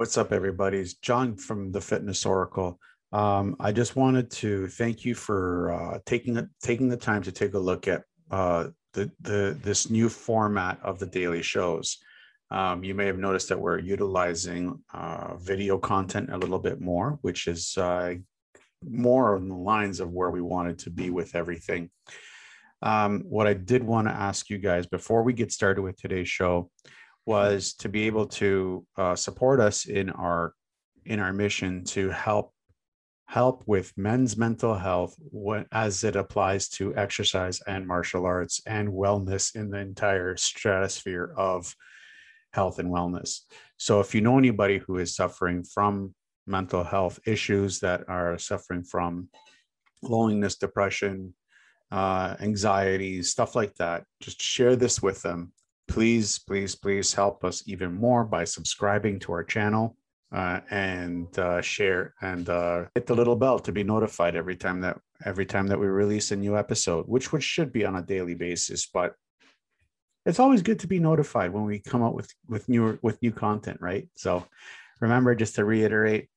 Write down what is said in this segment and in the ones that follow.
What's up, everybody? It's John from the Fitness Oracle. Um, I just wanted to thank you for uh, taking taking the time to take a look at uh, the the this new format of the daily shows. Um, you may have noticed that we're utilizing uh, video content a little bit more, which is uh, more on the lines of where we wanted to be with everything. Um, what I did want to ask you guys before we get started with today's show was to be able to uh, support us in our in our mission to help help with men's mental health as it applies to exercise and martial arts and wellness in the entire stratosphere of health and wellness. So if you know anybody who is suffering from mental health issues that are suffering from loneliness, depression, uh, anxiety, stuff like that, just share this with them please, please, please help us even more by subscribing to our channel uh, and uh, share and uh, hit the little bell to be notified every time that every time that we release a new episode, which which should be on a daily basis. But it's always good to be notified when we come out with with new with new content, right? So remember, just to reiterate,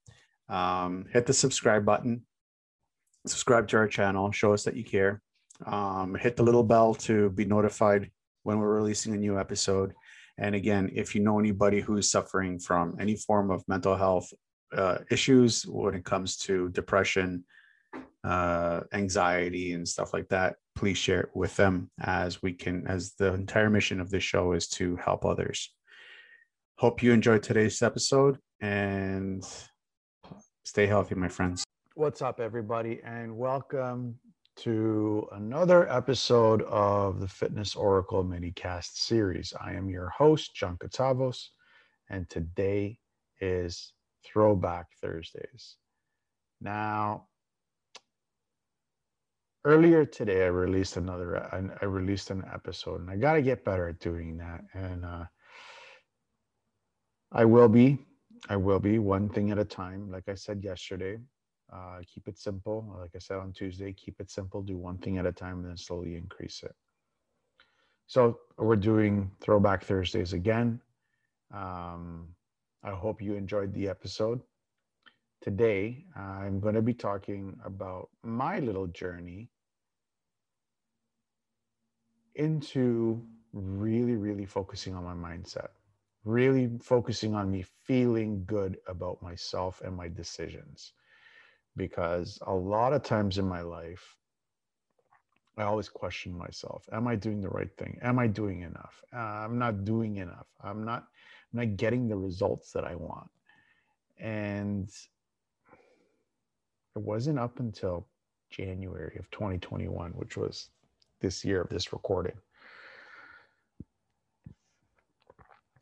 um, hit the subscribe button, subscribe to our channel, show us that you care. Um, hit the little bell to be notified when we're releasing a new episode. And again, if you know anybody who's suffering from any form of mental health uh, issues when it comes to depression, uh, anxiety, and stuff like that, please share it with them as we can, as the entire mission of this show is to help others. Hope you enjoyed today's episode and stay healthy, my friends. What's up, everybody, and welcome to another episode of the Fitness Oracle minicast series. I am your host, John Katavos, and today is Throwback Thursdays. Now, earlier today, I released another, I released an episode, and I got to get better at doing that. And uh, I will be, I will be one thing at a time. Like I said yesterday, uh, keep it simple. Like I said on Tuesday, keep it simple. Do one thing at a time and then slowly increase it. So we're doing Throwback Thursdays again. Um, I hope you enjoyed the episode. Today, I'm going to be talking about my little journey into really, really focusing on my mindset, really focusing on me feeling good about myself and my decisions because a lot of times in my life, I always question myself: Am I doing the right thing? Am I doing enough? Uh, I'm not doing enough. I'm not. I'm not getting the results that I want. And it wasn't up until January of 2021, which was this year of this recording,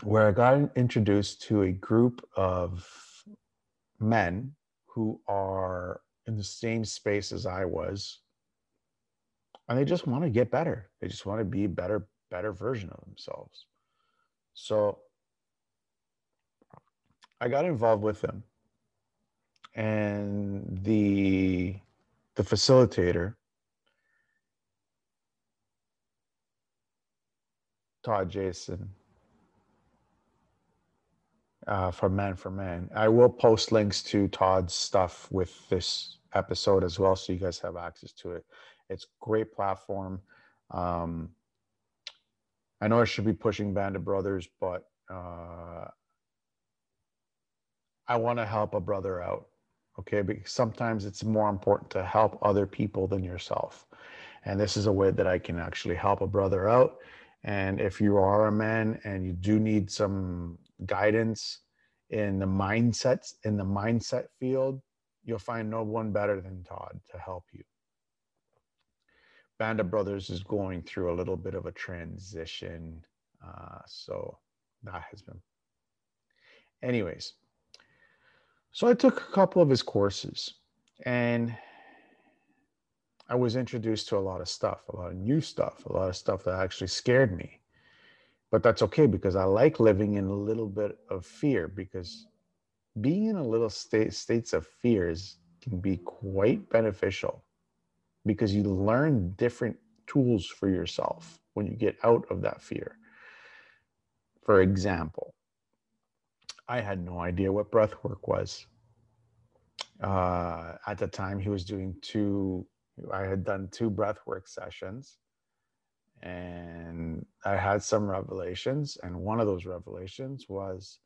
where I got introduced to a group of men who are in the same space as I was. And they just want to get better. They just want to be a better, better version of themselves. So I got involved with them. And the the facilitator, Todd Jason, uh, for Man for Man. I will post links to Todd's stuff with this episode as well, so you guys have access to it. It's great platform. Um, I know I should be pushing Band of Brothers, but uh, I want to help a brother out. Okay, because sometimes it's more important to help other people than yourself. And this is a way that I can actually help a brother out. And if you are a man and you do need some guidance in the mindsets in the mindset field, you'll find no one better than Todd to help you. Band of Brothers is going through a little bit of a transition. Uh, so that has been. Anyways, so I took a couple of his courses and I was introduced to a lot of stuff, a lot of new stuff, a lot of stuff that actually scared me but that's okay because I like living in a little bit of fear because being in a little state states of fears can be quite beneficial because you learn different tools for yourself when you get out of that fear. For example, I had no idea what breath work was. Uh, at the time, he was doing two, I had done two breath work sessions and I had some revelations. And one of those revelations was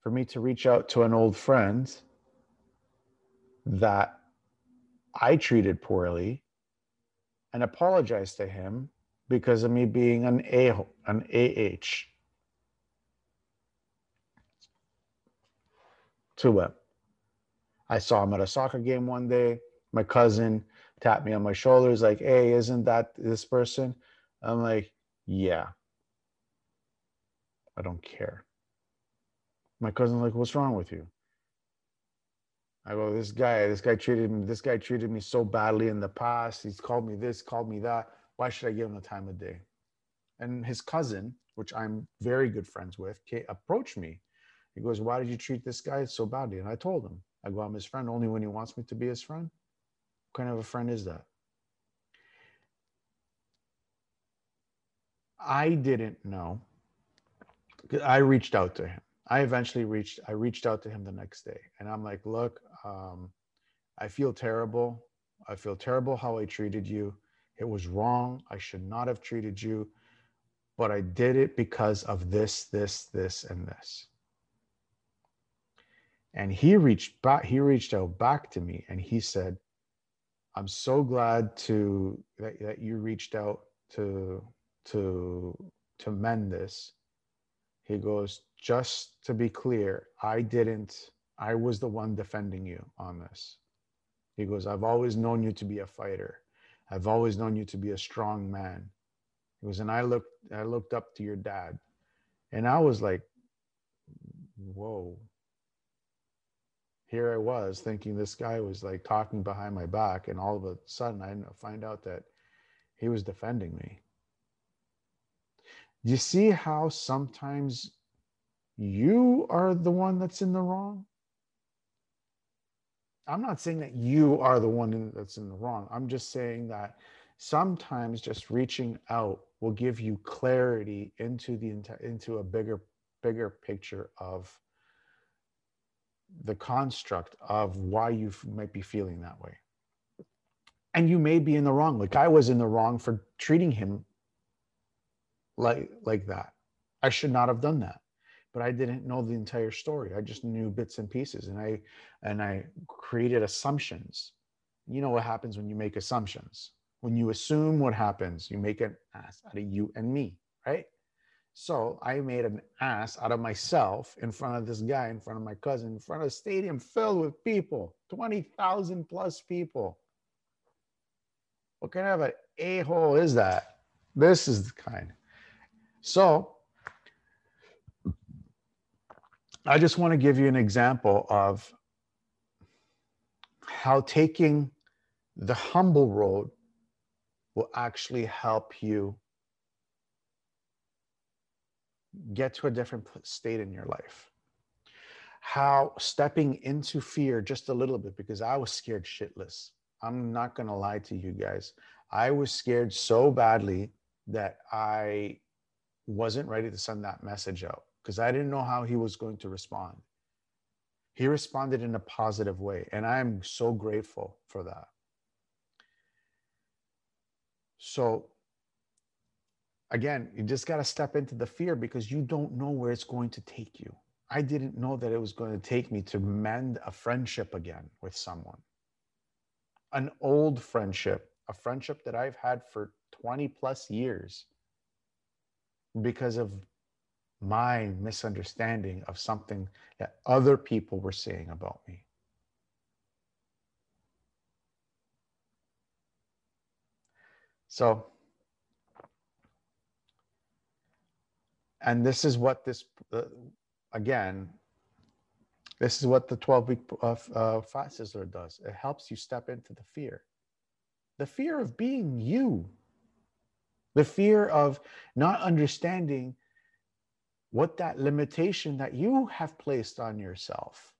for me to reach out to an old friend that I treated poorly and apologize to him because of me being an A an AH to him. I saw him at a soccer game one day. My cousin tapped me on my shoulders, like, hey, isn't that this person? I'm like, yeah. I don't care. My cousin's like, what's wrong with you? I go, this guy, this guy treated me, this guy treated me so badly in the past. He's called me this, called me that. Why should I give him the time of day? And his cousin, which I'm very good friends with, approached me. He goes, Why did you treat this guy so badly? And I told him, I go, I'm his friend only when he wants me to be his friend. What kind of a friend is that? I didn't know. I reached out to him. I eventually reached, I reached out to him the next day and I'm like, look, um, I feel terrible. I feel terrible how I treated you. It was wrong. I should not have treated you, but I did it because of this, this, this, and this. And he reached back, he reached out back to me and he said, I'm so glad to that, that you reached out to to to mend this. He goes, just to be clear, I didn't, I was the one defending you on this. He goes, I've always known you to be a fighter. I've always known you to be a strong man. He goes, and I looked, I looked up to your dad. And I was like, whoa. Here I was thinking this guy was like talking behind my back, and all of a sudden I find out that he was defending me. You see how sometimes you are the one that's in the wrong? I'm not saying that you are the one that's in the wrong. I'm just saying that sometimes just reaching out will give you clarity into the into a bigger bigger picture of the construct of why you might be feeling that way. And you may be in the wrong. Like I was in the wrong for treating him like like that. I should not have done that. But I didn't know the entire story. I just knew bits and pieces and I and I created assumptions. You know what happens when you make assumptions? When you assume what happens, you make an ass out of you and me, right? So I made an ass out of myself in front of this guy, in front of my cousin, in front of a stadium filled with people, 20,000 plus people. What kind of an a hole is that? This is the kind. So I just want to give you an example of how taking the humble road will actually help you get to a different state in your life. How stepping into fear just a little bit, because I was scared shitless. I'm not going to lie to you guys. I was scared so badly that I wasn't ready to send that message out because I didn't know how he was going to respond. He responded in a positive way, and I'm so grateful for that. So, again, you just got to step into the fear because you don't know where it's going to take you. I didn't know that it was going to take me to mend a friendship again with someone, an old friendship, a friendship that I've had for 20 plus years because of my misunderstanding of something that other people were saying about me. So, and this is what this, uh, again, this is what the 12 week uh, uh, fast does. It helps you step into the fear, the fear of being you, the fear of not understanding what that limitation that you have placed on yourself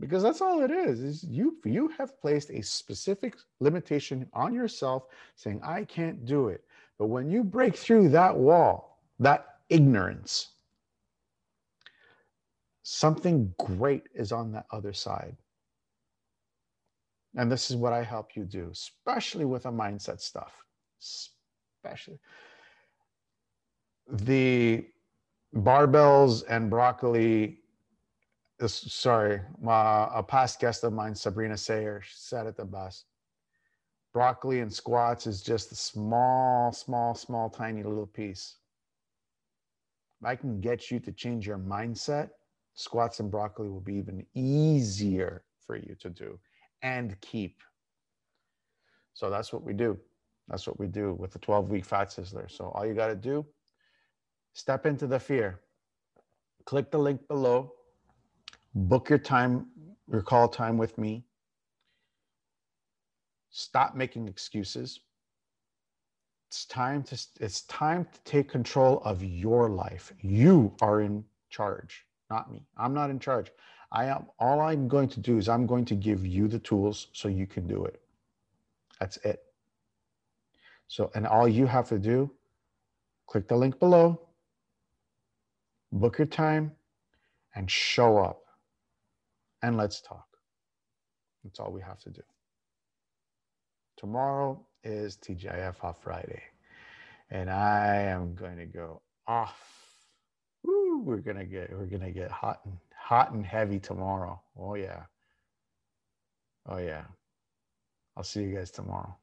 because that's all it is is you you have placed a specific limitation on yourself saying i can't do it but when you break through that wall that ignorance something great is on that other side. And this is what I help you do, especially with a mindset stuff. Especially the barbells and broccoli. sorry, uh, a past guest of mine, Sabrina Sayer, said it the best. Broccoli and squats is just a small, small, small, tiny little piece. If I can get you to change your mindset, squats and broccoli will be even easier for you to do and keep. So that's what we do. That's what we do with the 12 week fat sizzler. So all you got to do, step into the fear. Click the link below, book your time, your call time with me. Stop making excuses. It's time to it's time to take control of your life. You are in charge, not me. I'm not in charge. I am all I'm going to do is I'm going to give you the tools so you can do it. That's it. So, and all you have to do, click the link below, book your time, and show up. And let's talk. That's all we have to do. Tomorrow is TGIF off Friday. And I am going to go off. Woo, we're gonna get we're gonna get hot and hot and heavy tomorrow. Oh, yeah. Oh, yeah. I'll see you guys tomorrow.